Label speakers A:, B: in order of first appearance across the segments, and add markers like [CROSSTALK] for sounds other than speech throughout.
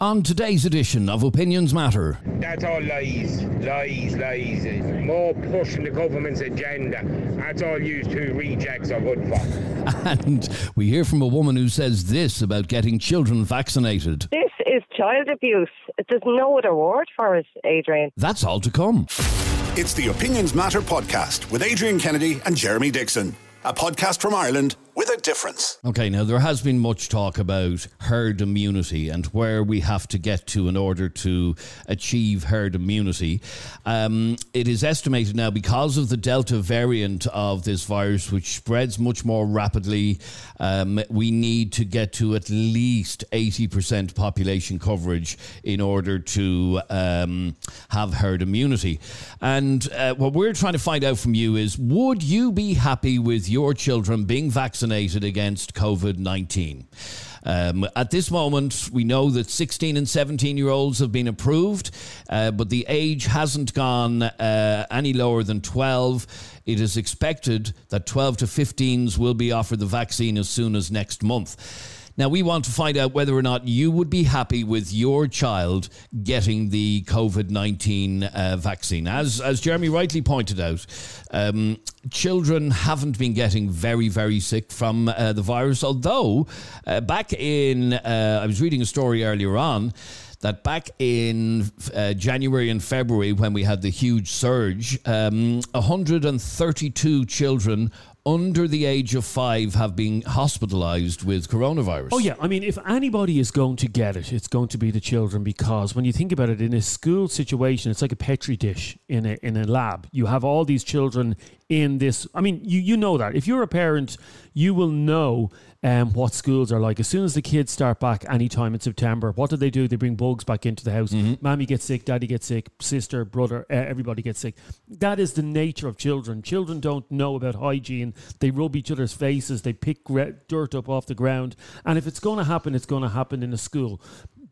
A: On today's edition of Opinions Matter,
B: That's all lies, lies, lies. It's more pushing the government's agenda. That's all you two rejects are good for. [LAUGHS]
A: and we hear from a woman who says this about getting children vaccinated.
C: This is child abuse. There's no other word for it, Adrian.
A: That's all to come.
D: It's the Opinions Matter podcast with Adrian Kennedy and Jeremy Dixon, a podcast from Ireland with a difference.
A: Okay, now there has been much talk about herd immunity and where we have to get to in order to achieve herd immunity. Um, it is estimated now because of the Delta variant of this virus, which spreads much more rapidly, um, we need to get to at least 80% population coverage in order to um, have herd immunity. And uh, what we're trying to find out from you is would you be happy with your children being vaccinated? Against COVID 19. Um, at this moment, we know that 16 and 17 year olds have been approved, uh, but the age hasn't gone uh, any lower than 12. It is expected that 12 to 15s will be offered the vaccine as soon as next month. Now, we want to find out whether or not you would be happy with your child getting the COVID 19 uh, vaccine. As, as Jeremy rightly pointed out, um, children haven't been getting very, very sick from uh, the virus, although uh, back in, uh, I was reading a story earlier on that back in uh, January and February, when we had the huge surge, um, 132 children under the age of five have been hospitalized with coronavirus.
E: Oh, yeah. I mean, if anybody is going to get it, it's going to be the children because when you think about it, in a school situation, it's like a petri dish in a, in a lab. You have all these children in this. I mean, you, you know that. If you're a parent, you will know um, what schools are like. As soon as the kids start back anytime in September, what do they do? They bring bugs back into the house.
A: Mm-hmm.
E: Mommy gets sick, daddy gets sick, sister, brother, uh, everybody gets sick. That is the nature of children. Children don't know about hygiene. They rub each other's faces, they pick gre- dirt up off the ground. And if it's going to happen, it's going to happen in a school.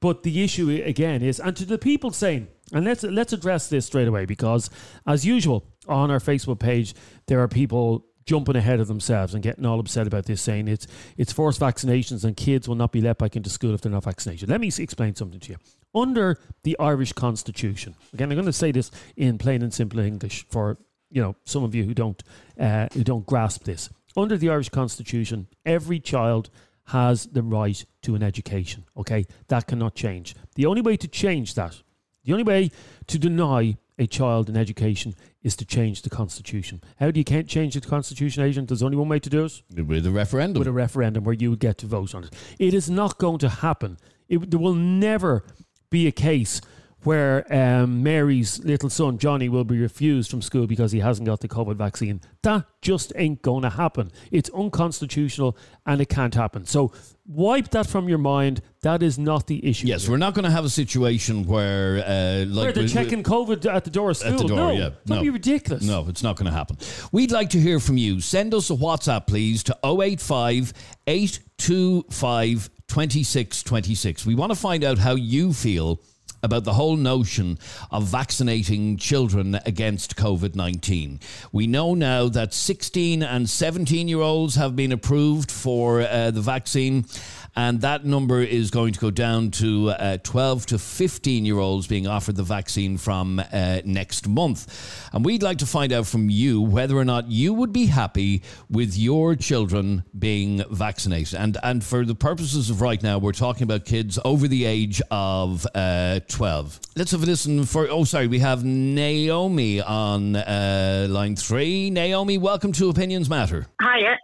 E: But the issue again is, and to the people saying, and let's let's address this straight away because, as usual, on our Facebook page, there are people jumping ahead of themselves and getting all upset about this, saying it's it's forced vaccinations and kids will not be let back into school if they're not vaccinated. Let me explain something to you. Under the Irish Constitution, again, I'm going to say this in plain and simple English for you know some of you who don't uh, who don't grasp this. Under the Irish Constitution, every child has the right to an education. Okay, that cannot change. The only way to change that, the only way to deny a child in education is to change the constitution. How do you can't change the constitution, agent? There's only one way to do it
A: with a referendum.
E: with a referendum where you would get to vote on it. It is not going to happen. It, there will never be a case where um, Mary's little son Johnny will be refused from school because he hasn't got the COVID vaccine. That just ain't going to happen. It's unconstitutional and it can't happen. So wipe that from your mind. That is not the issue.
A: Yes,
E: here.
A: we're not going to have a situation where, uh, like,
E: Where they're
A: we-
E: checking COVID at the door of school.
A: at the door.
E: no,
A: yeah, no.
E: be ridiculous.
A: No, it's not going to happen. We'd like to hear from you. Send us a WhatsApp, please, to 085 825 2626. We want to find out how you feel about the whole notion of vaccinating children against COVID 19. We know now that 16 and 17 year olds have been approved for uh, the vaccine. And that number is going to go down to uh, 12 to 15 year olds being offered the vaccine from uh, next month. And we'd like to find out from you whether or not you would be happy with your children being vaccinated. And, and for the purposes of right now, we're talking about kids over the age of uh, 12. Let's have a listen for. Oh, sorry, we have Naomi on uh, line three. Naomi, welcome to Opinions Matter.
F: Hiya.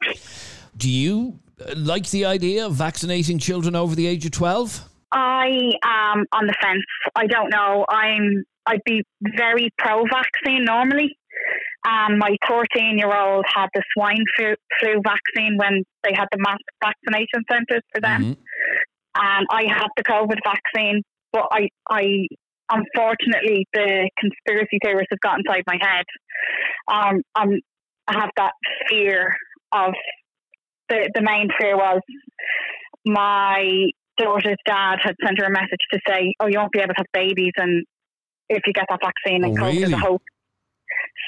A: Do you uh, like the idea of vaccinating children over the age of 12?
F: I am on the fence. I don't know. I'm. I'd be very pro-vaccine normally. Um, my 14-year-old had the swine flu, flu vaccine when they had the mass vaccination centres for them,
A: Mhm.
F: and I had the COVID vaccine. But I, I unfortunately, the conspiracy theorist has got inside my head. Um, I'm, I have that fear of the the main fear was my daughter's dad had sent her a message to say, "Oh, you won't be able to have babies, and if you get that vaccine, and
A: Oh,
F: COVID is
A: really?
F: a hope."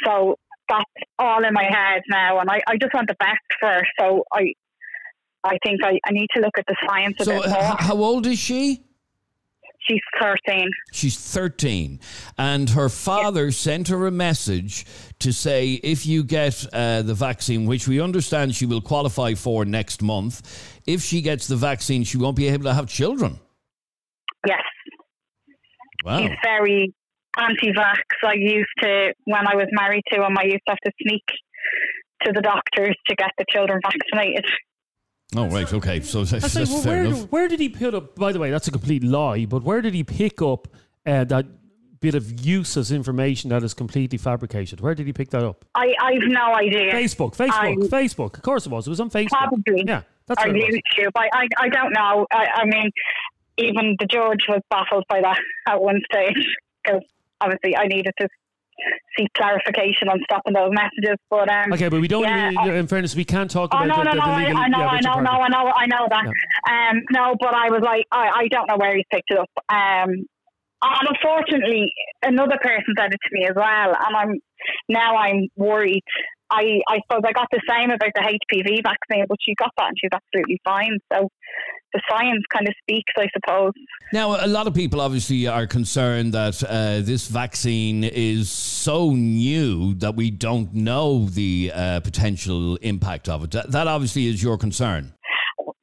F: So that's all in my head now, and I, I just want the best for her. So I, I think I, I need to look at the science a
A: So,
F: bit
A: uh,
F: more.
A: h- how old is she?
F: She's 13.
A: She's 13. And her father sent her a message to say if you get uh, the vaccine, which we understand she will qualify for next month, if she gets the vaccine, she won't be able to have children.
F: Yes.
A: Wow.
F: She's very anti-vax. I used to, when I was married to him, I used to have to sneak to the doctors to get the children vaccinated.
A: Oh, right. Okay. So that's,
E: I say,
A: that's
E: well,
A: fair
E: where,
A: enough.
E: where did he put up? By the way, that's a complete lie. But where did he pick up uh, that bit of useless information that is completely fabricated? Where did he pick that up?
F: I, I've no idea.
E: Facebook, Facebook,
F: I-
E: Facebook. Of course it was. It was on Facebook.
F: Probably.
E: Yeah, that's
F: or
E: where.
F: YouTube. I, I, I don't know. I, I mean, even the judge was baffled by that [LAUGHS] at one stage because obviously I needed to seek clarification on stopping those messages. But um,
E: Okay, but we don't.
F: Yeah,
E: really- in fairness, we can't talk
F: Oh
E: about
F: no
E: the,
F: no
E: the,
F: no!
E: the
F: I,
E: legal.
F: I know
E: yeah,
F: I know no I know I know that. Um, no, but I was like I, I don't know where he picked it up. Um, and unfortunately, another person said it to me as well, and I'm now I'm worried. I I suppose I got the same about the HPV vaccine, but she got that and she's absolutely fine. So the science kind of speaks, I suppose.
A: Now, a lot of people obviously are concerned that uh, this vaccine is so new that we don't know the uh, potential impact of it. That, that obviously is your concern.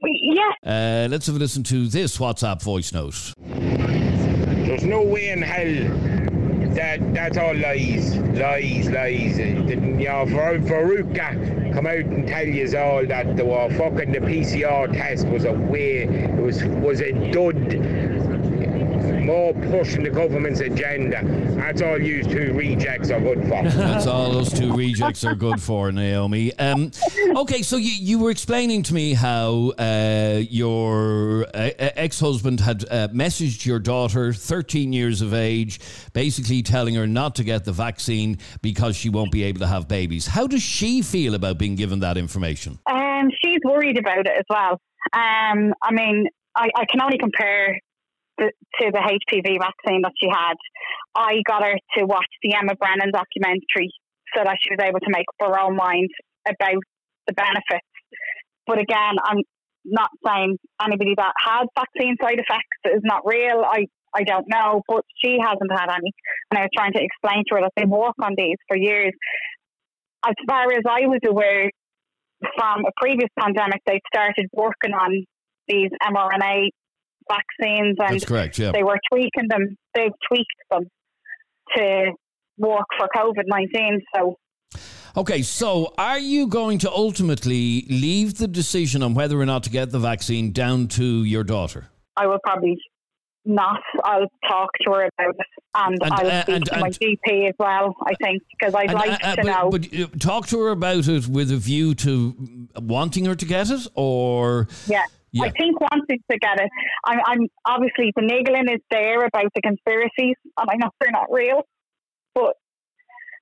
F: Yeah,
A: Uh, let's have a listen to this WhatsApp voice note.
B: There's no way in hell that that's all lies, lies, lies. The- You know, for Faruka come out and tell you all that the fucking the PCR test was a way, it was was a dud. More pushing the government's agenda. That's all you two rejects are good for. [LAUGHS]
A: That's all those two rejects are good for, Naomi. Um, okay, so you, you were explaining to me how uh, your uh, ex husband had uh, messaged your daughter, 13 years of age, basically telling her not to get the vaccine because she won't be able to have babies. How does she feel about being given that information?
F: Um, she's worried about it as well. Um, I mean, I, I can only compare to the HPV vaccine that she had. I got her to watch the Emma Brennan documentary so that she was able to make up her own mind about the benefits. But again, I'm not saying anybody that had vaccine side effects is not real. I I don't know, but she hasn't had any. And I was trying to explain to her that they work on these for years. As far as I was aware, from a previous pandemic, they started working on these mRNA vaccines and
A: That's correct, yeah.
F: they were tweaking them. They've tweaked them to work for COVID 19. So,
A: Okay, so are you going to ultimately leave the decision on whether or not to get the vaccine down to your daughter?
F: I will probably not. I'll talk to her about it and,
A: And,
F: I'll
A: uh,
F: speak
A: and-
F: to my GP as well, I think, because I'd
A: And,
F: like
A: uh, uh,
F: to
A: but,
F: know.
A: but uh, talk to her about it with a view to wanting her to get it, or
F: Yeah.
A: Yeah.
F: I think wanting to get it, I'm, I'm obviously the niggling is there about the conspiracies, and I know they're not real, but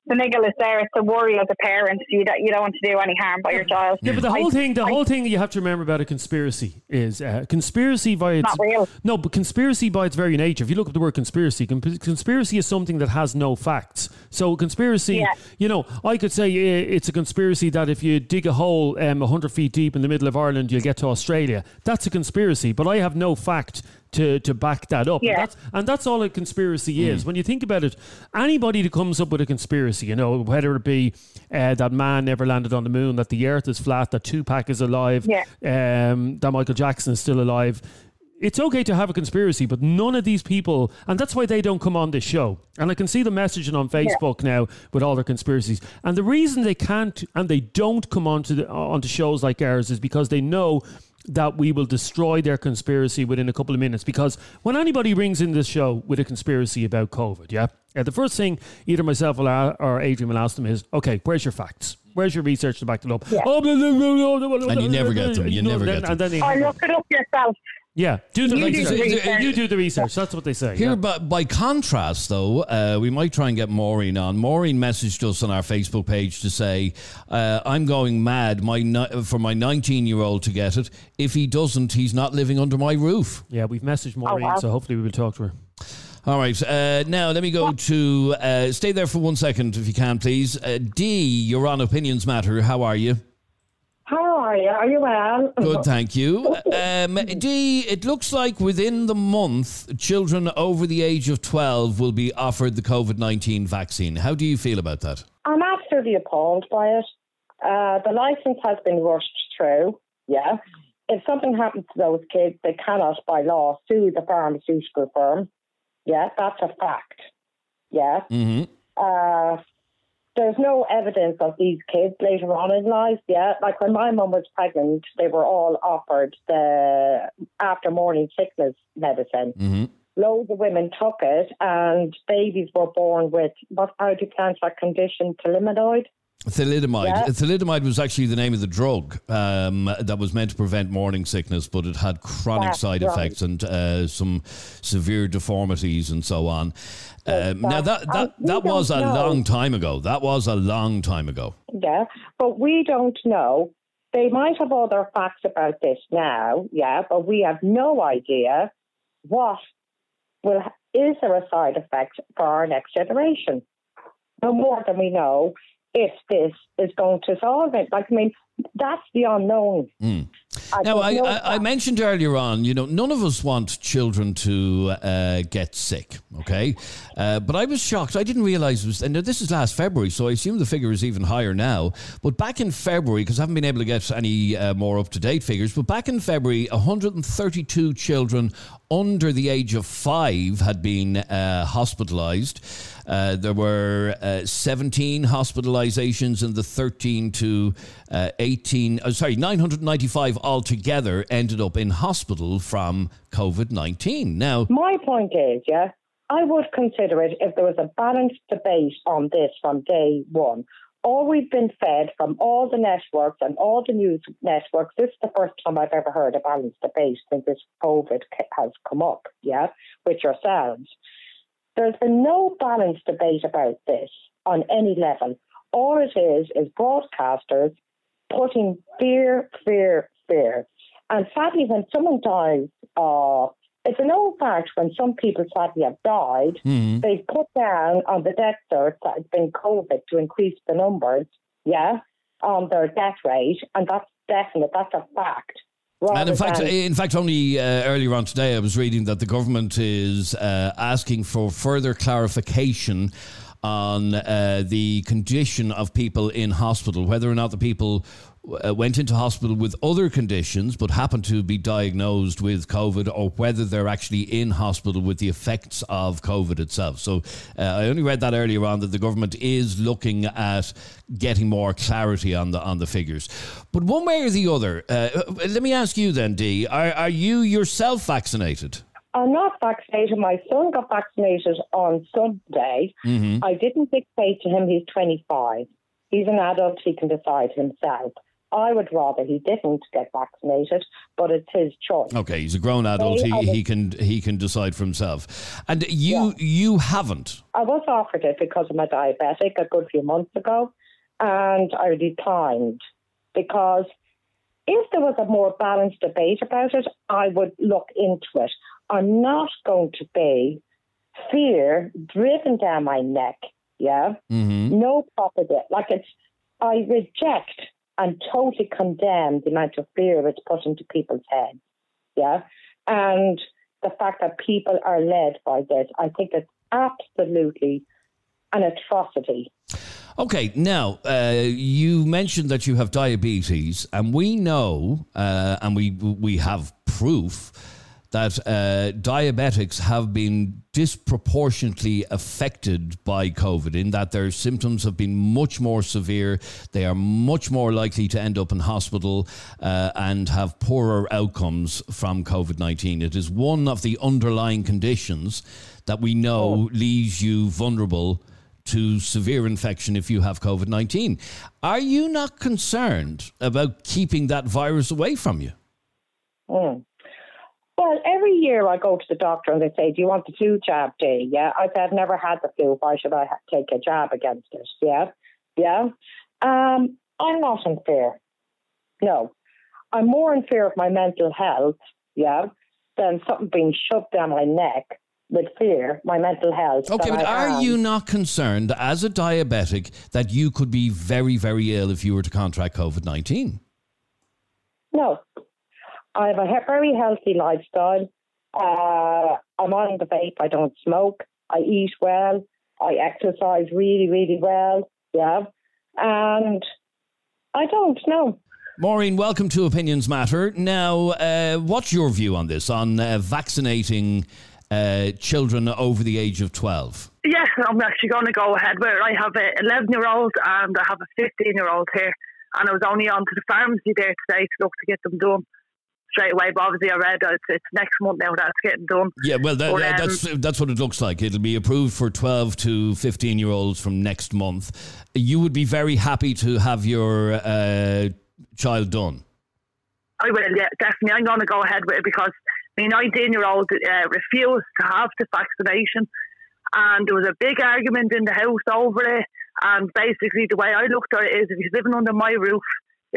F: the niggle is there. It's a worry as a parent. You don't, you don't want to do any harm by your child.
E: Yeah, but the
F: I-
E: whole thing, the
F: I-
E: whole thing you have to remember about a conspiracy is uh, conspiracy by its
F: Not real.
E: no, but conspiracy by its very nature. If you look up the word conspiracy, conspiracy is something that has no facts. So conspiracy,
F: Yeah.
E: you know, I could say uh, it's a conspiracy that if you dig a hole um, hundred feet deep in the middle of Ireland, you'll get to Australia. That's a conspiracy, but I have no fact. To, to back that up, and that's and that's all a conspiracy is. When you think about it, anybody that comes up with a conspiracy, you know, whether it be uh, that man never landed on the moon, that the Earth is flat, that Tupac is alive,
F: Yeah.
E: um, that Michael Jackson is still alive. It's okay to have a conspiracy, but none of these people, and that's why they don't come on this show. And I can see the messaging on Facebook now with all their conspiracies. And the reason they can't and they don't come onto the, onto shows like ours is because they know that we will destroy their conspiracy within a couple of minutes. Because when anybody rings in this show with a conspiracy about COVID, yeah, uh, the first thing either myself or, a- or Adrian will ask them is, okay, where's your facts? Where's your research to back it up? Oh, blah, blah, blah, blah, blah,
A: And you never get them. You
E: know,
A: never
E: then-
A: get them.
E: And then they
F: Or
E: hang up.
F: look it up yourself.
E: Yeah, do the
F: You do
E: research.
F: the research.
E: You do the research. That's what they say.
A: Here,
E: yeah.
A: but by contrast, though, uh, we might try and get Maureen on. Maureen messaged us on our Facebook page to say, uh, "I'm going mad my ni- for my 19 year old to get it. If he doesn't, he's not living under my roof."
E: Yeah, we've messaged Maureen,
F: wow.
E: so hopefully we will talk to her.
A: All right. Uh, now let me go to uh, stay there for one second, if you can, please. Uh, Dee, you're on Opinions Matter. How are you?
C: How are
G: you? Are you well?
A: Good, thank you. Um, Dee, it looks like within the month, children over the age of 12 will be offered the COVID 19 vaccine. How do you feel about that?
G: I'm absolutely appalled by it. Uh, the license has been rushed through, yeah. If something happens to those kids, they cannot, by law, sue the pharmaceutical firm. Yeah, that's a fact. Yeah.
A: hmm
G: Uh, there's no evidence of these kids later on in life. Yeah, like when my mum was pregnant, they were all offered the after morning sickness medicine.
A: hmm
G: Loads of women took it, and babies were born with what? How do you pronounce that condition? Thalidomide.
A: Thalidomide.
G: Yeah.
A: Thalidomide was actually the name of the drug um, that was meant to prevent morning sickness, but it had chronic
G: That's
A: side
G: right.
A: effects and uh, some severe deformities and so on. Um, now that that,
G: And
A: that was a
G: know.
A: long time ago. That was a long time ago.
G: Yeah, but we don't know. They might have other facts about this now, yeah, but we have no idea what will is there a side effect for our next generation. No more than we know if this is going to solve it. Like, I mean, that's the unknown.
A: Mm.
G: I
A: Now, I, I, I mentioned earlier on, you know, none of us want children to uh, get sick, okay? Uh, but I was shocked. I didn't realize it was, and this is last February, so I assume the figure is even higher now. But back in February, because I haven't been able to get any uh, more up to date figures, but back in February, 132 children under the age of five had been uh, hospitalized. Uh, there were uh, 17 hospitalizations in the 13 to uh, 18, uh, sorry, 995 altogether ended up in hospital from COVID 19. Now,
G: My point is, yeah, I would consider it if there was a balanced debate on this from day one. All we've been fed from all the networks and all the news networks, this is the first time I've ever heard a balanced debate since this COVID has come up, yeah, with yourselves. There's been no balanced debate about this on any level. All it is is broadcasters putting fear, fear, fear. And sadly, when someone dies, uh, it's an old fact when some people sadly have died,
A: hmm,
G: they've put down on the death cert that it's been COVID to increase the numbers, yeah, on their death rate, and that's definite, that's a fact.
A: and in fact, in fact, only uh, earlier on today, I was reading that the government is uh, asking for further clarification on uh, the condition of people in hospital, whether or not the people uh, went into hospital with other conditions but happened to be diagnosed with COVID, or whether they're actually in hospital with the effects of COVID itself. So uh, I only read that earlier on that the government is looking at getting more clarity on the on the figures. But one way or the other, uh, let me ask you then, Dee, are, are you yourself vaccinated?
G: I'm not vaccinated. My son got vaccinated on Sunday.
A: Mm-hmm.
G: I didn't dictate to him he's 25. He's an adult, he can decide himself. I would rather he didn't get vaccinated, but it's his choice.
A: Okay, he's a grown adult. He, he can he can decide for himself. And you you haven't.
G: I was offered it because I'm a diabetic a good few months ago, and I declined because if there was a more balanced debate about it, I would look into it. I'm not going to be fear driven down my neck. Yeah,
A: Mm-hmm.
G: no proper de- like it's. I reject and totally condemn the amount of fear that's put into people's heads. Yeah, and the fact that people are led by this, I think it's absolutely an atrocity.
A: Okay, now uh, you mentioned that you have diabetes, and we know, uh, and we we have proof that uh, diabetics have been disproportionately affected by COVID, in that their symptoms have been much more severe. They are much more likely to end up in hospital uh, and have poorer outcomes from COVID 19. It is one of the underlying conditions that we know leaves you vulnerable to severe infection if you have COVID 19. Are you not concerned about keeping that virus away from you?
G: Mm. Well, every year I go to the doctor and they say, "Do you want the flu jab, Day?" Yeah, I said, "I've never had the flu. Why should I take a jab against it?" Yeah, yeah. Um, I'm not in fear. No, I'm more in fear of my mental health. Yeah, than something being shoved down my neck with fear. My mental health.
A: Okay, but
G: I
A: are
G: am-
A: you not concerned as a diabetic that you could be very, very ill if you were to contract COVID 19?
G: No. I have a he- very healthy lifestyle. Uh, I'm on the vape. I don't smoke. I eat well. I exercise really, really well. Yeah. And I don't know.
A: Maureen, welcome to Opinions Matter. Now, uh, what's your view on this, on uh, vaccinating uh, children over the age of 12?
H: Yeah, I'm actually going to go ahead with it. I have a 11 year old and I have a 15 year old here. And I was only on to the pharmacy there today to look to get them done straight away. But obviously, I read it's, it's next month now that's getting done.
A: Yeah, well, that,
H: But, um,
A: that's that's what it looks like. It'll be approved for 12 to 15 year olds from next month. You would be very happy to have your uh, child done.
H: I will, yeah, definitely. I'm going to go ahead with it because my 19 year old uh, refused to have the vaccination. And there was a big argument in the house over it. And basically, the way I looked at it is if he's living under my roof,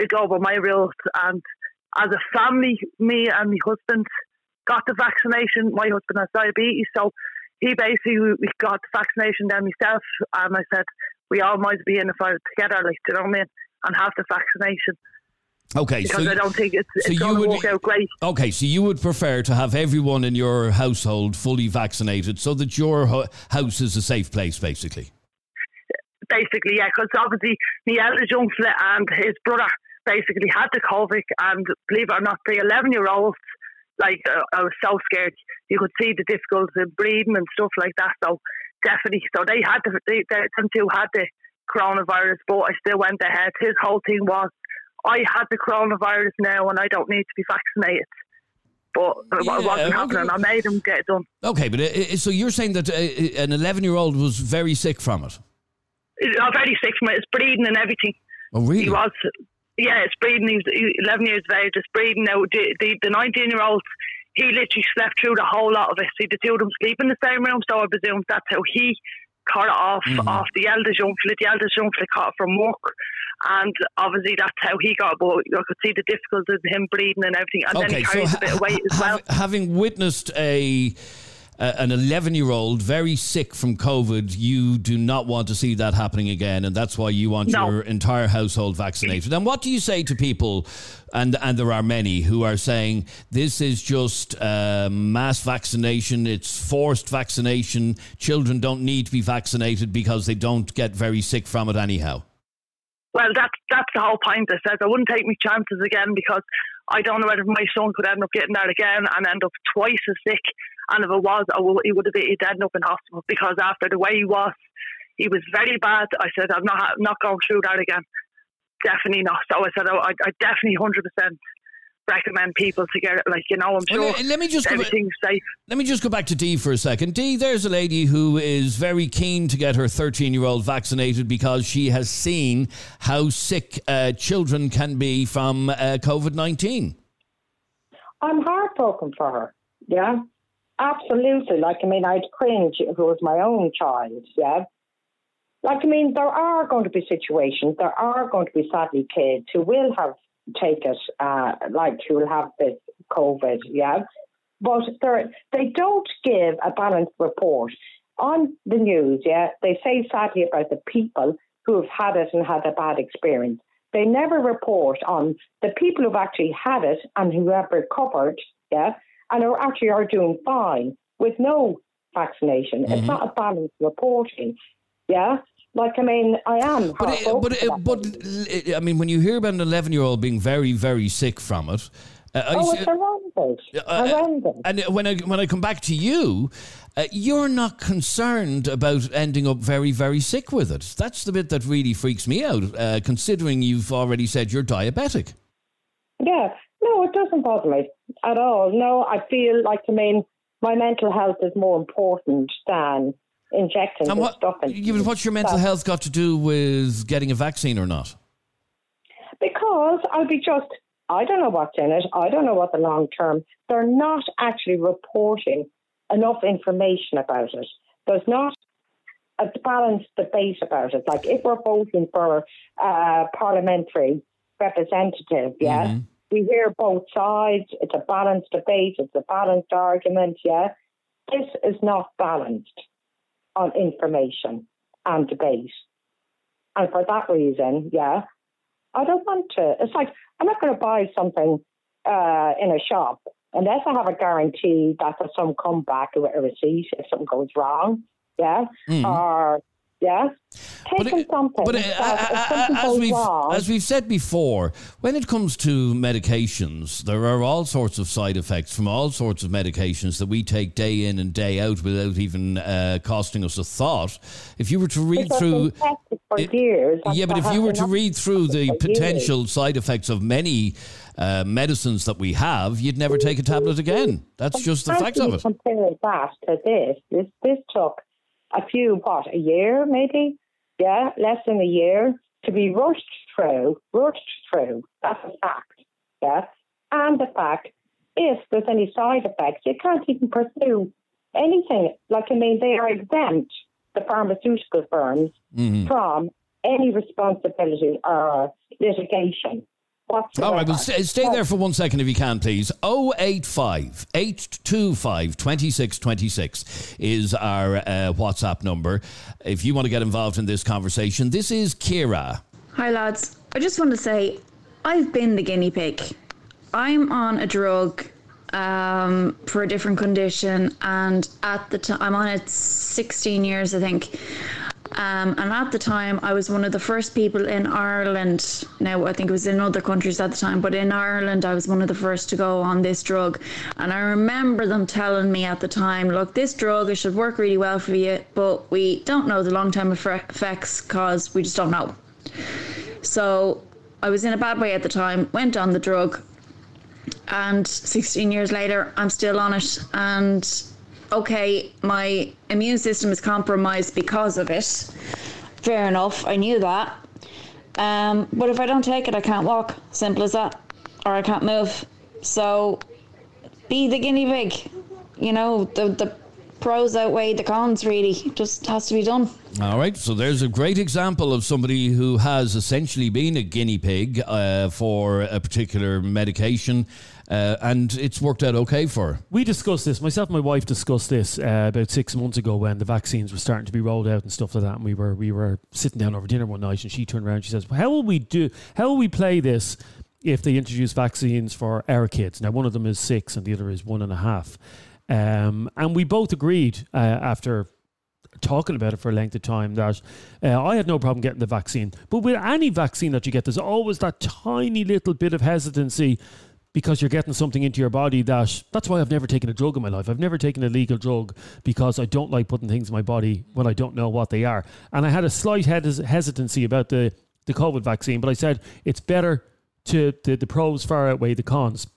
H: go over my rules. And as a family, me and my husband got the vaccination. My husband has diabetes. So he basically we got the vaccination then myself. And I said, we all might be in for it together, like, do you know what I mean? And have the vaccination
A: Okay,
H: because
A: so
H: I don't think it's,
A: so
H: it's
A: you
H: going to
A: would
H: work out great.
A: okay, so you would prefer to have everyone in your household fully vaccinated, so that your ho- house is a safe place, basically.
H: basically, yeah, because obviously the eldest young and his brother basically had the COVID, and believe it or not, the 11 year olds, like, uh, I was so scared. You could see the difficulties in breathing and stuff like that. So, definitely, so they had the, they, they, them two had the coronavirus, but I still went ahead. His whole thing was, I had the coronavirus now and I don't need to be vaccinated. But it wasn't
A: okay.
H: happening. I made him get it done.
A: Okay, but uh, uh, so you're saying that uh, an 11 year old was very sick from it?
H: I'm very sick from it. It's breathing and everything.
A: Oh, really?
H: He was, yeah, it's breathing. He was 11 years of age, just breathing. Now, the, the, the 19 year old, he literally slept through the whole lot of it. See, the two of them sleep in the same room, so I presume that's how he caught it off
A: Mm-hmm.
H: off the eldest young fella. The eldest young fella caught it from work. And obviously, that's how he got it. But I could see the difficulties of him breathing and everything. And then he carries a bit of weight as well.
A: having witnessed a uh, an 11 year old very sick from COVID, you do not want to see that happening again, and that's why you want
H: No.
A: your entire household vaccinated. And what do you say to people? And and there are many who are saying this is just uh, mass vaccination. It's forced vaccination. Children don't need to be vaccinated because they don't get very sick from it anyhow.
H: Well, that's that's the whole point. I said I wouldn't take my chances again because I don't know whether my son could end up getting that again and end up twice as sick. And if it was, I will, he would have been, he'd end up in hospital because after the way he was, he was very bad. I said I'm not not going through that again. Definitely not. So I said I, I definitely hundred percent recommend people to get it. Like you know, I'm sure
A: Well, let- let me just go back-
H: safe.
A: Let me just go back to Dee for a second. Dee, there's a lady who is very keen to get her 13 year old vaccinated because she has seen how sick uh, children can be from uh, COVID 19.
G: I'm heartbroken for her. Yeah, absolutely. Like, I mean, I'd cringe if it was my own child. Yeah. Like, I mean, there are going to be situations, there are going to be sadly kids who will have take it, uh, like who will have this COVID. Yeah. But they don't give a balanced report on the news. Yeah. They say sadly about the people who have had it and had a bad experience. They never report on the people who've actually had it and who have recovered, yeah, and who actually are doing fine with no vaccination. It's not a balanced reporting, yeah. Like I mean, I am.
A: But, it, but, it, but it- I mean, when you hear about an 11 year old being very, very sick from it, uh, I
G: oh, it's horrendous,
A: uh,
G: horrendous.
A: and when I when I come back to you, uh, you're not concerned about ending up very very sick with it. That's the bit that really freaks me out. Uh, considering you've already said you're diabetic.
G: Yeah, no, it doesn't bother me at all. No, I feel like I mean, my mental health is more important than injecting
A: And
G: this
A: what,
G: stuff. into
A: you-
G: me.
A: what's your mental
G: That-
A: health got to do with getting a vaccine or not?
G: Because I'll be just, I don't know what's in it. I don't know what the long term. They're not actually reporting enough information about it. There's not a balanced debate about it. Like if we're voting for a uh, parliamentary representative, yeah, mm-hmm. We hear both sides. It's a balanced debate. It's a balanced argument. Yeah, this is not balanced on information and debate. And for that reason, yeah, I don't want to. It's like I'm not going to buy something uh, in a shop unless I have a guarantee that there's some comeback with a receipt if something goes wrong. Yeah,
A: Mhm.
G: or yeah, taking
A: it-
G: something.
A: But
G: if
A: uh, as we've
G: wrong,
A: as we've said before, when it comes to medications, there are all sorts of side effects from all sorts of medications that we take day in and day out without even uh, costing us a thought. If you were to read through. it-
G: years.
A: Yeah, but if you were to read through the
G: for years.
A: potential side effects of many uh, medicines that we have, you'd never take a tablet again. That's just the fact of it.
G: Compare that to this. This this took a few what a year maybe, yeah, less than a year to be rushed through, rushed through. That's a fact, yeah. And the fact, if there's any side effects, you can't even pursue anything. Like I mean, they are exempt the pharmaceutical firms
A: Mhm.
G: from any responsibility or litigation. Whatsoever.
A: All right, well, stay, stay there for one second if you can, please. 085 825 2626 is our uh, WhatsApp number. If you want to get involved in this conversation, this is Kira.
I: Hi, lads. I just want to say I've been the guinea pig. I'm on a drug um, for a different condition, and at the time, I'm on it 16 years, I think. Um, and at the time, I was one of the first people in Ireland. Now, I think it was in other countries at the time, but in Ireland, I was one of the first to go on this drug. And I remember them telling me at the time, look, this drug, it should work really well for you, but we don't know the long term effects because we just don't know. So I was in a bad way at the time, went on the drug, and 16 years later, I'm still on it. And okay, my immune system is compromised because of it. Fair enough, I knew that. Um, but if I don't take it, I can't walk. Simple as that. Or I can't move. So be the guinea pig. You know, the, the pros outweigh the cons, really. Just has to be done.
A: All right, so there's a great example of somebody who has essentially been a guinea pig uh, for a particular medication, uh, and it's worked out okay for her.
E: We discussed this. Myself and my wife discussed this uh, about six months ago when the vaccines were starting to be rolled out and stuff like that. And we were we were sitting down over dinner one night, and she turned around. and She says, well, "How will we do? How will we play this if they introduce vaccines for our kids?" Now, one of them is six, and the other is one and a half. Um, and we both agreed uh, after talking about it for a length of time that uh, I had no problem getting the vaccine. But with any vaccine that you get, there's always that tiny little bit of hesitancy because you're getting something into your body that that's why I've never taken a drug in my life. I've never taken a legal drug because I don't like putting things in my body when I don't know what they are. And I had a slight hes- hesitancy about the, the COVID vaccine, but I said it's better to the, the pros far outweigh the cons.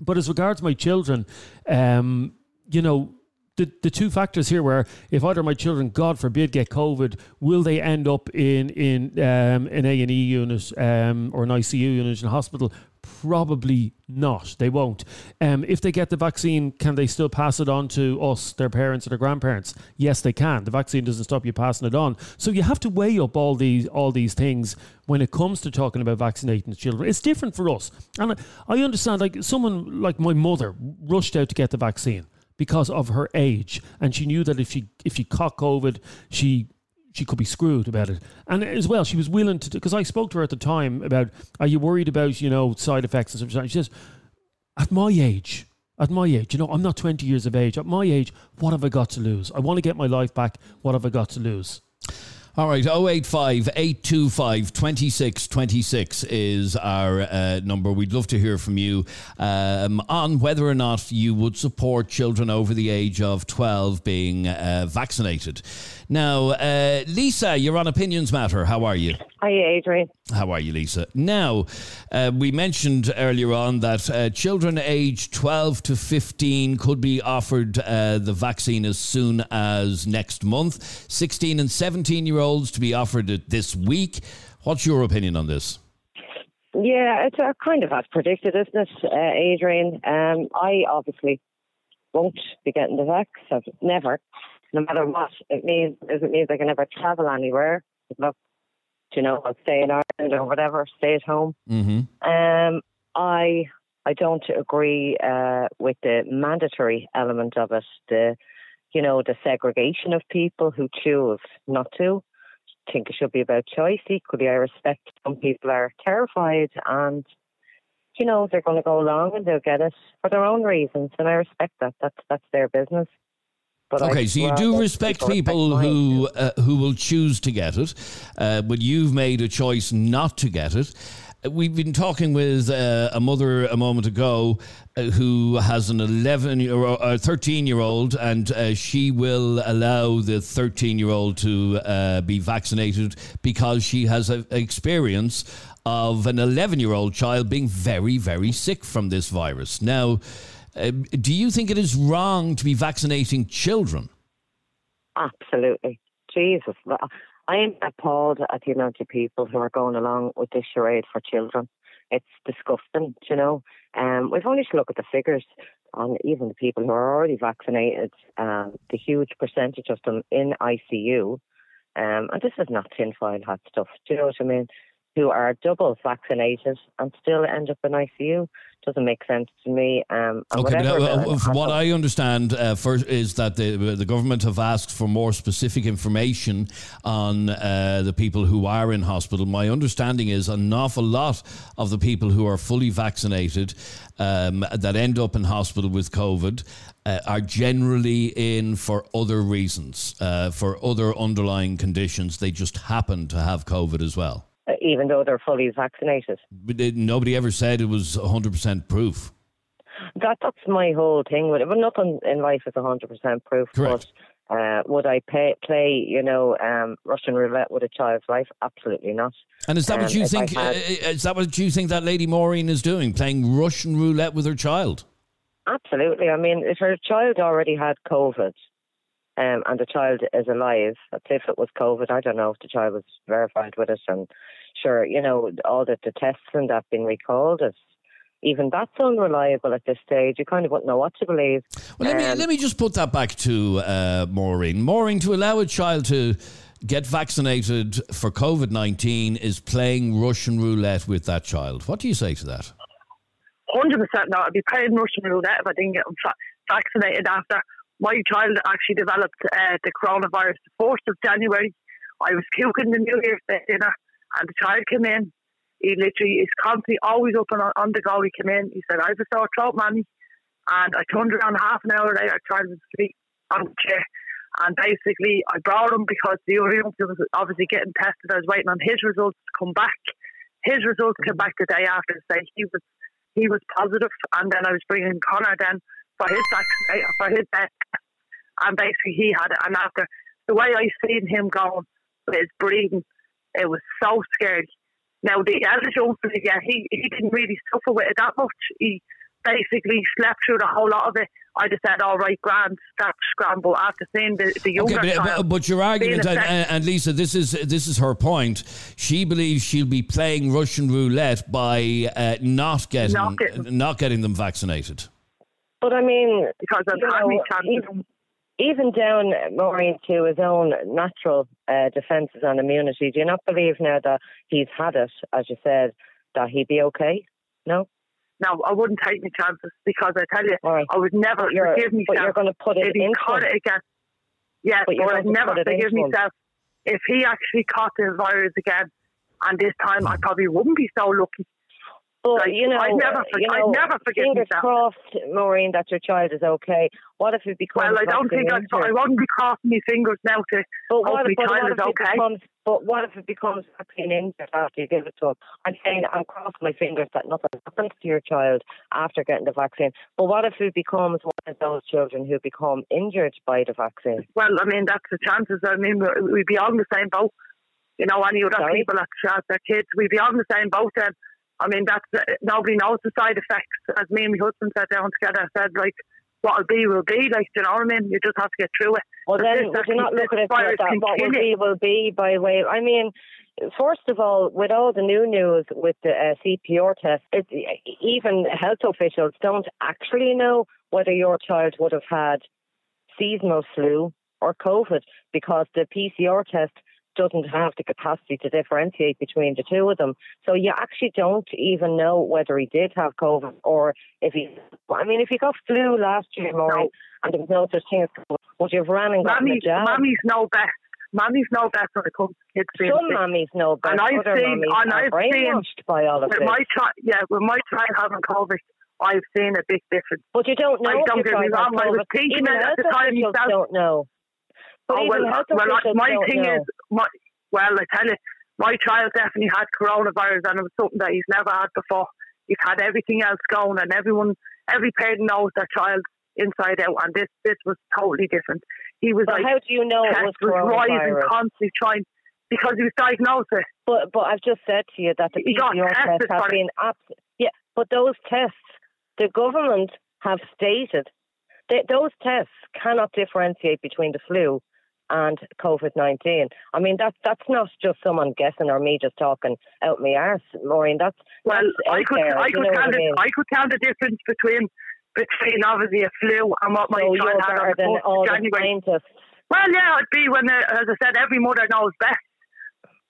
E: But as regards my children, um, you know, the, the two factors here were if either my children, God forbid, get COVID, will they end up in in um, an A and E unit um, or an ICU unit in a hospital? Probably not. They won't. Um, if they get the vaccine, can they still pass it on to us, their parents or their grandparents? Yes, they can. The vaccine doesn't stop you passing it on. So you have to weigh up all these all these things when it comes to talking about vaccinating children. It's different for us, and I I understand. Like someone like my mother rushed out to get the vaccine because of her age, and she knew that if she if she caught COVID, she she could be screwed about it. And as well, she was willing to because I spoke to her at the time about are you worried about you know side effects and stuff. She says, at my age. At my age, you know, I'm not 20 years of age. At my age, what have I got to lose? I want to get my life back. What have I got to lose?
A: All right, 085 825 2626 is our uh, number. We'd love to hear from you um, on whether or not you would support children over the age of 12 being uh, vaccinated. Now, uh, Lisa, you're on Opinions Matter. How are you?
C: Hi, Adrian.
A: How are you, Lisa? Now, uh, we mentioned earlier on that uh, children aged 12 to 15 could be offered uh, the vaccine as soon as next month. 16 and 17 year olds to be offered it this week. What's your opinion on this?
C: Yeah, it's uh, kind of as predicted, isn't it, uh, Adrian? Um, I obviously won't be getting the vaccine. I've never, no matter what it means. If it means I can never travel anywhere, look, you know, I'll stay in Ireland or whatever, stay at home.
A: Mm-hmm.
C: Um, I I don't agree uh, with the mandatory element of it. The you know the segregation of people who choose not to. I think it should be about choice. Equally, I respect some people are terrified and you know, they're going to go along and they'll get it for their own reasons, and I respect that. That's that's their business. But
A: okay,
C: I'd
A: so you do respect people who uh, who will choose to get it, uh, but you've made a choice not to get it. Uh, We've been talking with uh, a mother a moment ago uh, who has an 11 year old, uh, 13 year old, and uh, she will allow the 13 year old to uh, be vaccinated because she has a, experience of an 11 year old child being very, very sick from this virus. Now, uh, do you think it is wrong to be vaccinating children?
C: Absolutely. Jesus. I am appalled at the amount of people who are going along with this charade for children. It's disgusting, you know. Um, we've only to look at the figures on even the people who are already vaccinated, um, the huge percentage of them in ICU. Um, and this is not tinfoil hat stuff, do you know what I mean? Who are double vaccinated and still end up in ICU doesn't make sense to me. Um,
A: Okay, but uh, uh, from what I understand, uh, first is that the the government have asked for more specific information on uh, the people who are in hospital. My understanding is an awful lot of the people who are fully vaccinated um, that end up in hospital with COVID. Uh, are generally in for other reasons, uh, for other underlying conditions. They just happen to have COVID as well.
C: Even though they're fully vaccinated.
A: But it, nobody ever said it was 100% proof.
C: That that's my whole thing with it. But nothing in life is hundred percent proof.
A: Correct.
C: But uh, would I pay, play, you know, um, Russian roulette with a child's life? Absolutely not.
A: And is that what
C: Um,
A: you think?
C: had-
A: uh, is that what you think that lady Maureen is doing? Playing Russian roulette with her child?
C: Absolutely. I mean, if her child already had COVID, um, and the child is alive, if it was COVID, I don't know if the child was verified with it, and sure, you know, all the, the tests and that being recalled, is even that's unreliable at this stage. You kind of wouldn't know what to believe.
A: Well, let me
C: Um,
A: let me just put that back to uh, Maureen. Maureen, to allow a child to get vaccinated for COVID nineteen is playing Russian roulette with that child. What do you say to that?
H: hundred percent no. I'd be playing Russian roulette if I didn't get fa- vaccinated after my child actually developed uh, the coronavirus the fourth of January. I was cooking the New Year's Day dinner, and the child came in. He literally is constantly always up and on, on the go. He came in. He said, "I have a sore throat, mommy," and I turned around half an hour later. I Child was asleep on the chair. And basically, I brought him because the other youngster was obviously getting tested. I was waiting on his results to come back. His results came back the day after to say he was he was positive, and then I was bringing Connor then for his for his test, and basically he had it. And after the way I seen him going with his breathing, it was so scary. Now the eldest youngster, yeah, he he didn't really suffer with it that much. He basically slept through the whole lot of it. I just said, all right, grand, that's grand. But after seeing the, the younger
A: Okay, but,
H: child,
A: but, but your argument, and, and Lisa, this is this is her point. She believes she'll be playing Russian roulette by uh, not getting
H: Not getting-
A: not getting them vaccinated.
C: But I mean,
H: because I've
C: you
H: had
C: know,
H: chances.
C: Even, down Maureen to his own natural uh, defences and immunity, do you not believe now that he's had it, as you said, that he'd be okay? No?
H: No, I wouldn't take my chances because I tell you,
C: right.
H: I would never
C: you're,
H: forgive
C: but you're
H: myself
C: going to put it
H: if he caught it again. Yes,
C: But
H: but, I'd never forgive myself if he actually caught the virus again. And this time, I probably wouldn't be so lucky.
C: But
H: Like,
C: you know,
H: I'd never, for-
C: you
H: I'd never forgive
C: fingers
H: myself.
C: crossed, Maureen, that your child is okay. What if it becomes?
H: Well, I don't think I'd, I wouldn't be crossing my fingers now to
C: But
H: hope
C: what,
H: my
C: if, but
H: child is okay.
C: becomes? But what if it becomes vaccine injured after you give it to him? I'm saying I'm crossing my fingers that nothing happens to your child after getting the vaccine. But what if it becomes one of those children who become injured by the vaccine?
H: Well, I mean, that's the chances. I mean, we- we'd be on the same boat. You know, any other
C: Sorry?
H: people that shot their kids, we'd be on the same boat then. I mean, that's uh, nobody knows the side effects. As me and my husband sat down together, I said, like, what'll be will be. Like, do you know what I mean? You just have to get through it.
C: Well,
H: But
C: then you not
H: actually-
C: look at like that? What will be will be by way. I mean, first of all, with all the new news with the uh, CPR test, it, even health officials don't actually know whether your child would have had seasonal flu or COVID because the PCR test doesn't have the capacity to differentiate between the two of them. So you actually don't even know whether he did have COVID or if he. I mean, if he got flu last year, Maureen, and there was no such thing as COVID, would you have ran and gotten
H: Mammy's,
C: a jab?
H: Mammy's know best. Mummies know best when it comes to kids being
C: Some
H: sick.
C: mummies know better.
H: And I've
C: Other
H: seen- and I've seen-
C: by all of
H: With
C: this.
H: my child, yeah, with my child having COVID, I've seen a big difference.
C: But you don't know. If
H: don't get me wrong, I was thinking at the time myself.
C: don't know.
H: Oh, well, well, I- my thing
C: know.
H: is, my, well, I tell you, my child definitely had coronavirus, and it was something that he's never had before. He's had everything else going, and everyone, every parent knows their child inside out, and this this was totally different. He was
C: But
H: like,
C: how do you know it
H: chest
C: was
H: rising, constantly trying because he was diagnosed with.
C: But but I've just said to you that the
H: He
C: PCR tests have been abs- yeah. But those tests, the government have stated that those tests cannot differentiate between the flu and COVID nineteen. I mean that's that's not just someone guessing or me just talking out my arse, Maureen. That's
H: Well,
C: that's
H: I could
C: there,
H: I could tell
C: I
H: the
C: mean?
H: I could tell the difference between between obviously a flu and what my
C: so
H: child
C: you're
H: had on the
C: than
H: fourth of
C: all
H: January.
C: scientists.
H: Well, yeah, it'd be when, uh, as I said, every mother knows best.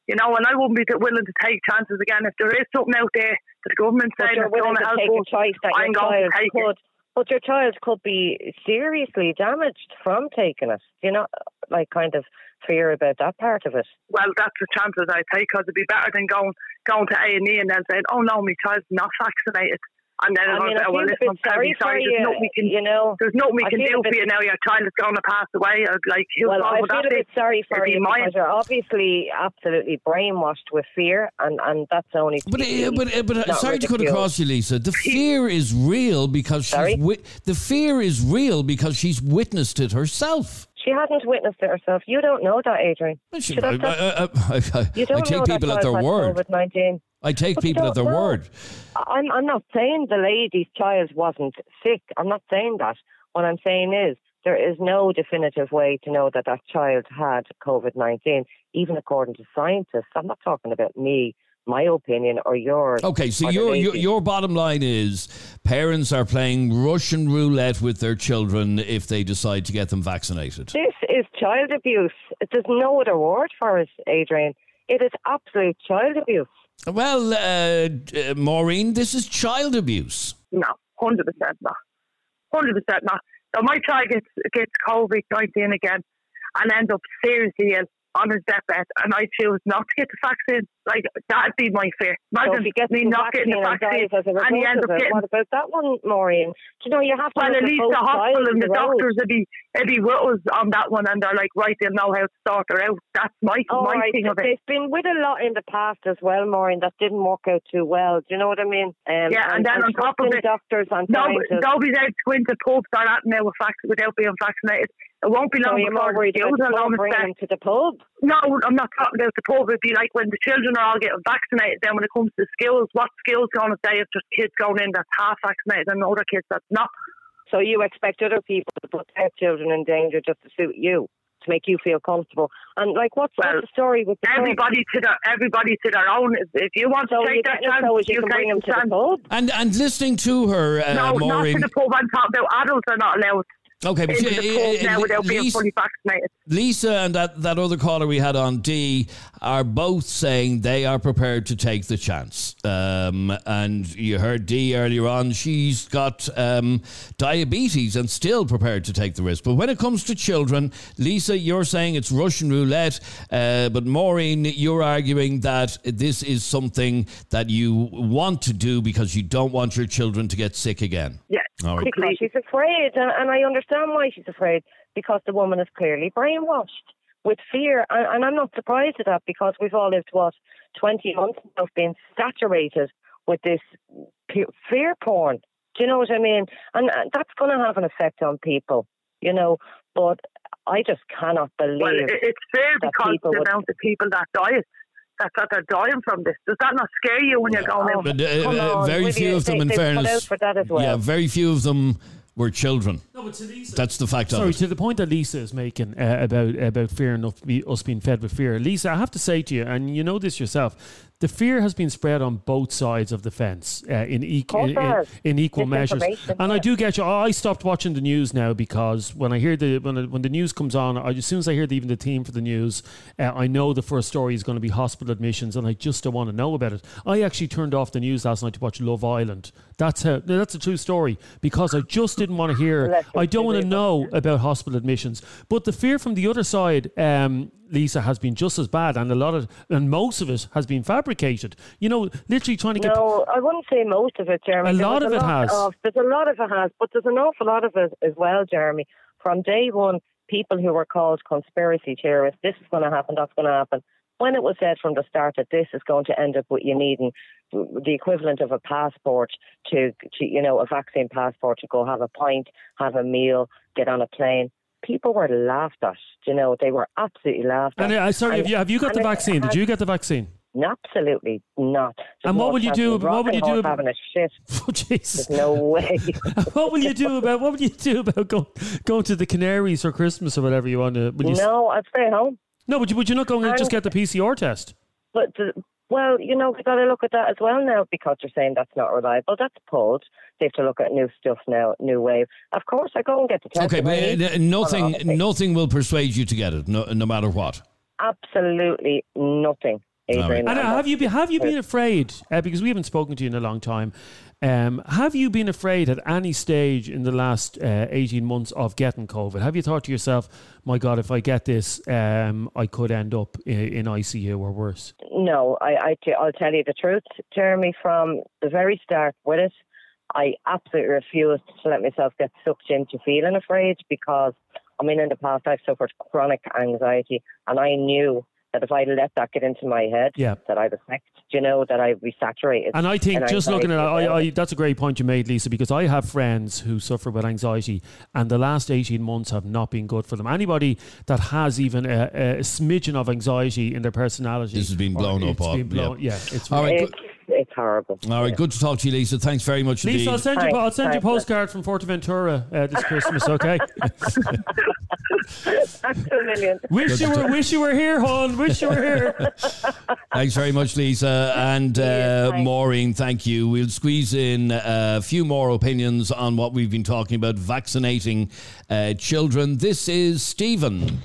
H: You know, and I wouldn't be willing to take chances again. If there is something out there that the government's saying
C: you're
H: going to help us,
C: that
H: I'm going to take it.
C: But your child could be seriously damaged from taking it. You know, like, kind of fear about that part of it?
H: Well, that's the chances I take because it'd be better than going going to A and E and then saying, "Oh no, my child's not vaccinated," and then
C: I mean, I
H: going to say,
C: feel
H: "Well,
C: a
H: listen,
C: bit
H: I'm
C: sorry for
H: sorry.
C: you.
H: There's nothing we can,
C: You know,
H: there's nothing we
C: I
H: can do for you now. Your child is going to pass away." I'd like, who
C: well, I feel a
H: be?
C: bit sorry for
H: It'd be
C: you
H: mine.
C: because you're obviously absolutely brainwashed with fear, and, and that's only.
A: But uh, but uh, but uh,
C: not
A: sorry to cut across you, Lisa. The fear is real because she's
C: Sorry?
A: wi- the fear is real because she's witnessed it herself.
C: She hadn't witnessed it herself. You don't know that, Adrian.
A: She-
C: Should
A: I,
C: I-
A: I- I- I-
C: You don't know
A: take
C: that
A: people at their
C: child had
A: word.
C: COVID nineteen.
A: I take
C: But
A: people at their
C: know.
A: word.
C: I'm I'm not saying the lady's child wasn't sick. I'm not saying that. What I'm saying is there is no definitive way to know that that child had COVID nineteen, even according to scientists. I'm not talking about me, my opinion, or yours.
A: Okay, so your, your your bottom line is parents are playing Russian roulette with their children if they decide to get them vaccinated.
C: This is child abuse. There's no other word for it, Adrian. It is absolute child abuse.
A: Well, uh, uh, Maureen, this is child abuse.
H: No, hundred percent not. Hundred percent not. So my child gets gets COVID nineteen again and end up seriously ill on his deathbed, and I choose not to get the vaccine. Like that'd be my fear.
C: So
H: Imagine
C: if he gets
H: me not getting the
C: vaccine and
H: vaccine,
C: dies as a result
H: and he ends up getting.
C: what about that one, Maureen? Do you know you have to
H: Well, at least the hospital and the
C: road.
H: doctors would be would be with us on that one, and they're like, right, they'll know how to sort her out. That's my
C: All
H: my
C: right,
H: thing of it.
C: they've been with a lot in the past as well, Maureen. That didn't work out too well. Do you know what I mean? Um,
H: Yeah, and then on top of it,
C: doctors and
H: No,
C: scientists.
H: nobody's able to go into pubs or that now with without being vaccinated. It won't be long
C: you're
H: before
C: more
H: the
C: worried
H: children
C: the
H: are
C: pub
H: going to
C: bringing
H: start
C: them to the pub.
H: No, I'm not talking about the pub. It'd be like when the children are all getting vaccinated. Then when it comes to skills, what skills going to say if there's kids going in that's half vaccinated and other kids that's not?
C: So you expect other people to put their children in danger just to suit you, to make you feel comfortable. And like, what's,
H: Well,
C: what's the story with the pub?
H: Everybody to their everybody to their own. If- If you want
C: So
H: to
C: you
H: take that
C: get
H: chance,
C: so you,
H: you
C: can
H: take
C: bring them to the pub.
A: And and listening to her, uh,
H: No, not
A: Maureen.
H: to the pub. I'm talking about adults are not allowed
A: Okay, but
H: into the
A: uh,
H: now
A: uh,
H: without being
A: Lisa-
H: fully vaccinated.
A: Lisa and that, that other caller we had on Dee are both saying they are prepared to take the chance. Um, and you heard Dee earlier on, she's got um, diabetes and still prepared to take the risk. But when it comes to children, Lisa, you're saying it's Russian roulette. Uh, but Maureen, you're arguing that this is something that you want to do because you don't want your children to get sick again.
H: Yeah,
A: All right.
C: Because she's afraid, and, and I understand why she's afraid, because the woman is clearly brainwashed with fear. And, and I'm not surprised at that because we've all lived, what, 20 months now of being saturated with this fear porn. Do you know what I mean? And uh, that's going to have an effect on people, you know. But I just cannot believe.
H: Well, it's fair
C: that
H: because
C: people
H: the
C: would-
H: amount of people that die, that, that they're dying from this. Does that not scare you when you're going
C: Oh,
H: out?
A: But uh,
C: Come
A: uh,
C: on,
A: very
C: will
A: few
C: you?
A: of them,
C: They-
A: in fairness,
C: for that as well.
A: yeah, very few of them were children.
E: No, but to Lisa,
A: That's the fact
E: Sorry,
A: of it.
E: to the point that Lisa is making uh, about about fear and us being fed with fear. Lisa, I have to say to you, and you know this yourself, the fear has been spread on both sides of the fence uh, in,
C: course
E: in, in, in equal measures. And I do get you. I stopped watching the news now because when I hear the when, when the news comes on, I, as soon as I hear the, even the theme for the news, uh, I know the first story is going to be hospital admissions, and I just don't want to know about it. I actually turned off the news last night to watch Love Island. That's how that's a true story because I just didn't want to hear. I don't want to know about hospital admissions. But the fear from the other side, um, Lisa, has been just as bad, and a lot of, and most of it has been fabricated. You know, literally trying to get.
C: No, I wouldn't say most of it, Jeremy.
E: A
C: There
E: lot of it has.
C: Of, there's a lot of it has, but there's an awful lot of it as well, Jeremy. From day one, people who were called conspiracy theorists, this is going to happen, that's going to happen. When it was said from the start that this is going to end up with you needing the equivalent of a passport to, to, you know, a vaccine passport to go have a pint, have a meal, get on a plane, people were laughed at. You know, they were absolutely laughed at.
E: And uh, sorry, have you have you got the vaccine? Did you get the vaccine?
C: Absolutely not. There's
E: And what
C: no
E: will you do-
C: of
E: what will you do
C: horse
E: ab-
C: Having a shit. [LAUGHS]
E: Oh Jesus!
C: There's no way. [LAUGHS]
E: what will [LAUGHS] you do about what will you do about going going to the Canaries for Christmas or whatever you want to? Will you,
C: no, I'd stay home.
E: no, would you would you not go and just get the PCR test?
C: But the, well, you know, we've got to look at that as well now because you're saying that's not reliable. That's pulled. They have to look at new stuff now, new wave. Of course, I go and get the test.
A: Okay, but uh, nothing, nothing will persuade you to get it, no, no matter what.
C: Absolutely nothing, Adrian.
E: And
C: And
E: have you been, have you been afraid? Uh, because we haven't spoken to you in a long time. Um, have you been afraid at any stage in the last uh, eighteen months of getting COVID? Have you thought to yourself, "My God, if I get this, um, I could end up in, in ICU or worse"?
C: No, I, I, t- I'll tell you the truth, Jeremy. From the very start with it, I absolutely refused to let myself get sucked into feeling afraid because I mean, in the past, I've suffered chronic anxiety, and I knew that if I let that get into my head,
E: Yeah.
C: that I'd affect, you know, that I'd be saturated.
E: And I think
C: in
E: just looking at it. I, I, that's a great point you made, Lisa, because I have friends who suffer with anxiety, and the last 18 months have not been good for them. Anybody that has even a, a smidgen of anxiety in their personality.
A: This has been blown up,
E: it's
A: Bob,
E: been blown-
A: yeah.
E: yeah. it's
A: All right,
C: it's, it's horrible.
A: All right, good to talk to you, Lisa. Thanks very much
E: Lisa,
A: indeed.
E: I'll send you. I'll send you a postcard from Fuerteventura uh, this Christmas. Okay. [LAUGHS]
C: Thanks a million.
E: wish you were. Wish you were here, hon. Wish you were here. [LAUGHS]
A: Thanks very much, Lisa. And uh, Maureen, thank you. We'll squeeze in a few more opinions on what we've been talking about vaccinating uh, children. This is Stephen.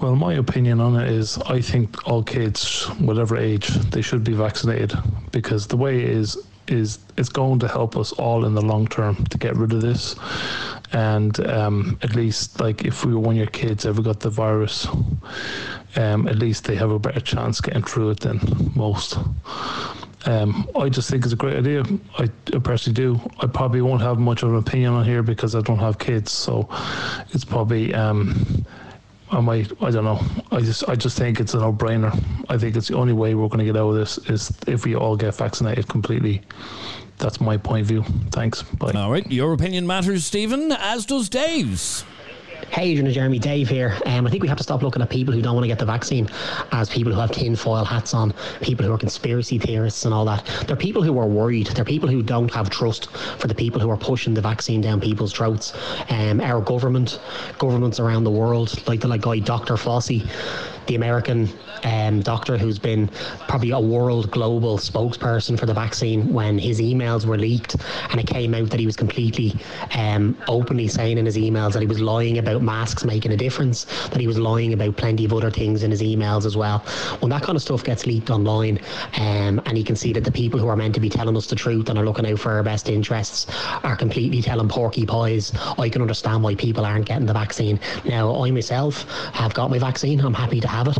J: Well, my opinion on it is I think all kids, whatever age, they should be vaccinated because the way it is is it's going to help us all in the long term to get rid of this. And um, at least, like, if we were one of your kids ever got the virus, um, at least they have a better chance getting through it than most. Um, I just think it's a great idea. I, I personally do. I probably won't have much of an opinion on here because I don't have kids, so it's probably um, I might. I don't know. I just I just think it's a no brainer. I think it's the only way we're going to get out of this is if we all get vaccinated completely. That's my point of view. Thanks. Bye.
A: All right, your opinion matters, Stephen, as does Dave's.
K: Hey, Adrian and Jeremy, Dave here. Um, I think we have to stop looking at people who don't want to get the vaccine as people who have tinfoil hats on, people who are conspiracy theorists and all that. They're people who are worried. They're people who don't have trust for the people who are pushing the vaccine down people's throats. Um, our government, governments around the world, like the like guy Dr. Fauci, the American um, doctor who's been probably a world global spokesperson for the vaccine when his emails were leaked and it came out that he was completely um, openly saying in his emails that he was lying about masks making a difference, that he was lying about plenty of other things in his emails as well. When that kind of stuff gets leaked online um, and you can see that the people who are meant to be telling us the truth and are looking out for our best interests are completely telling porky pies, I can understand why people aren't getting the vaccine. Now, I myself have got my vaccine. I'm happy to have it,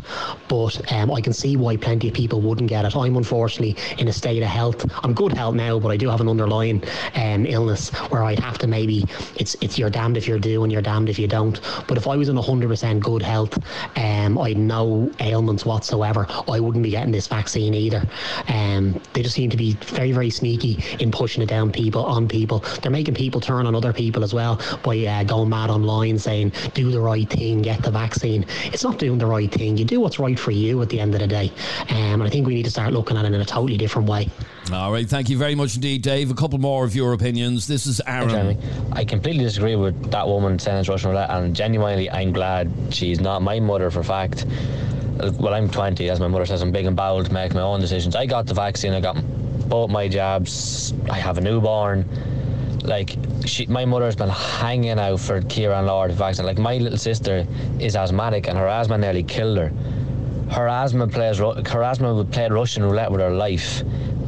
K: but um, I can see why plenty of people wouldn't get it. I'm unfortunately in a state of health. I'm good health now, but I do have an underlying um, illness where I'd have to maybe it's it's you're damned if you do and you're damned if you don't. But if I was in 100% good health, um, I had no ailments whatsoever, I wouldn't be getting this vaccine either. Um, they just seem to be very very sneaky in pushing it down people on people. They're making people turn on other people as well by uh, going mad online saying do the right thing, get the vaccine. It's not doing the right thing. You do what's right for you at the end of the day. Um, and I think we need to start looking at it in a totally different way.
A: All right, thank you very much indeed, Dave. A couple more of your opinions. This is Aaron.
L: Jeremy. I completely disagree with that woman saying it's Russian roulette, and genuinely, I'm glad she's not my mother for fact. Well, I'm 20, as my mother says, I'm big and bold to make my own decisions. I got the vaccine, I got both my jabs, I have a newborn. Like, she, my mother's been hanging out for Kieran Lord vaccine. Like, my little sister is asthmatic, and her asthma nearly killed her. Her asthma plays, her asthma played Russian roulette with her life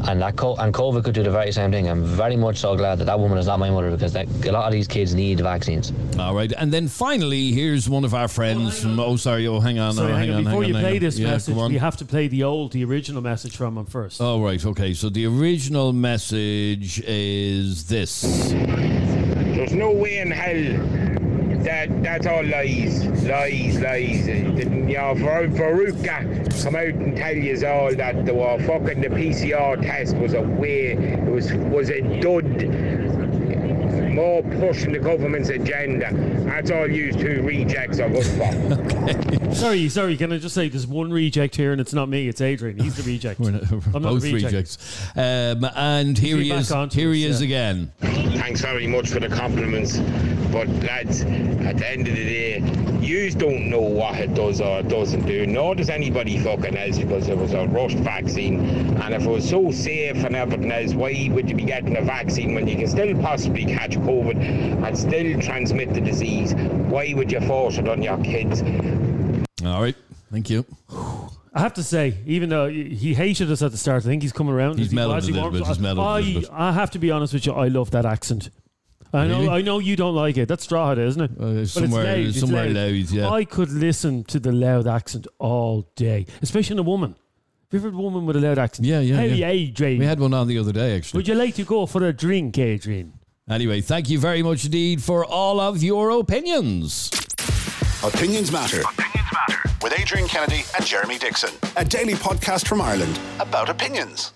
L: And that co- and COVID could do the very same thing. I'm very much so glad that that woman is not my mother because that, a lot of these kids need vaccines.
A: All right, and then finally, here's one of our friends from. Oh, sorry. Oh, hang on.
E: Oh, sorry,
A: oh,
E: hang
A: hang
E: on.
A: on.
E: Before
A: hang
E: you
A: on,
E: play
A: hang on.
E: this
A: Yeah,
E: message,
A: come on.
E: we have to play the old, the original message from him first.
A: Oh, right. Okay. So the original message is this.
B: There's no way in hell that that's all lies, lies, lies. The- You know, for Faruka come out and tell you all that the uh, fucking the PCR test was a way, it was was a dud. More pushing the government's agenda. That's all you two rejects of us for. [LAUGHS]
E: Sorry, sorry. Can I just say there's one reject here, and it's not me. It's Adrian. He's the reject.
A: We're, not, we're
E: I'm not
A: both
E: the reject.
A: rejects. Um, and here he
E: back
A: is.
E: onto
A: Here he is
E: yeah.
A: again.
B: Thanks very much for the compliments. But lads, at the end of the day, you don't know what it does or it doesn't do. Nor does anybody fucking else because it was a rushed vaccine. And if it was so safe and everything else, why would you be getting a vaccine when you can still possibly catch COVID and still transmit the disease? Why would you force it on your kids?
A: All right. Thank you. [SIGHS]
E: I have to say, even though he hated us at the start, I think he's coming around.
A: He's
E: Is he
A: mellowed a little bit, he's mellowed a
E: I,
A: little bit.
E: I have to be honest with you. I love that accent. I know,
A: Really?
E: I know you don't like it. That's Strahd, isn't it? Uh, but it's
A: somewhere-
E: Louth, it's
A: somewhere Louth, yeah.
E: I could listen to the Louth accent all day, especially in a woman. Have you ever had a woman with a Louth accent?
A: Yeah, yeah.
E: Hey,
A: yeah.
E: Adrian.
A: We had one on the other day, actually.
E: Would you like to go for a drink, Adrian?
A: Anyway, thank you very much indeed for all of your opinions.
D: Opinions Matter. Opinions Matter. With Adrian Kennedy and Jeremy Dixon. A daily podcast from Ireland about opinions.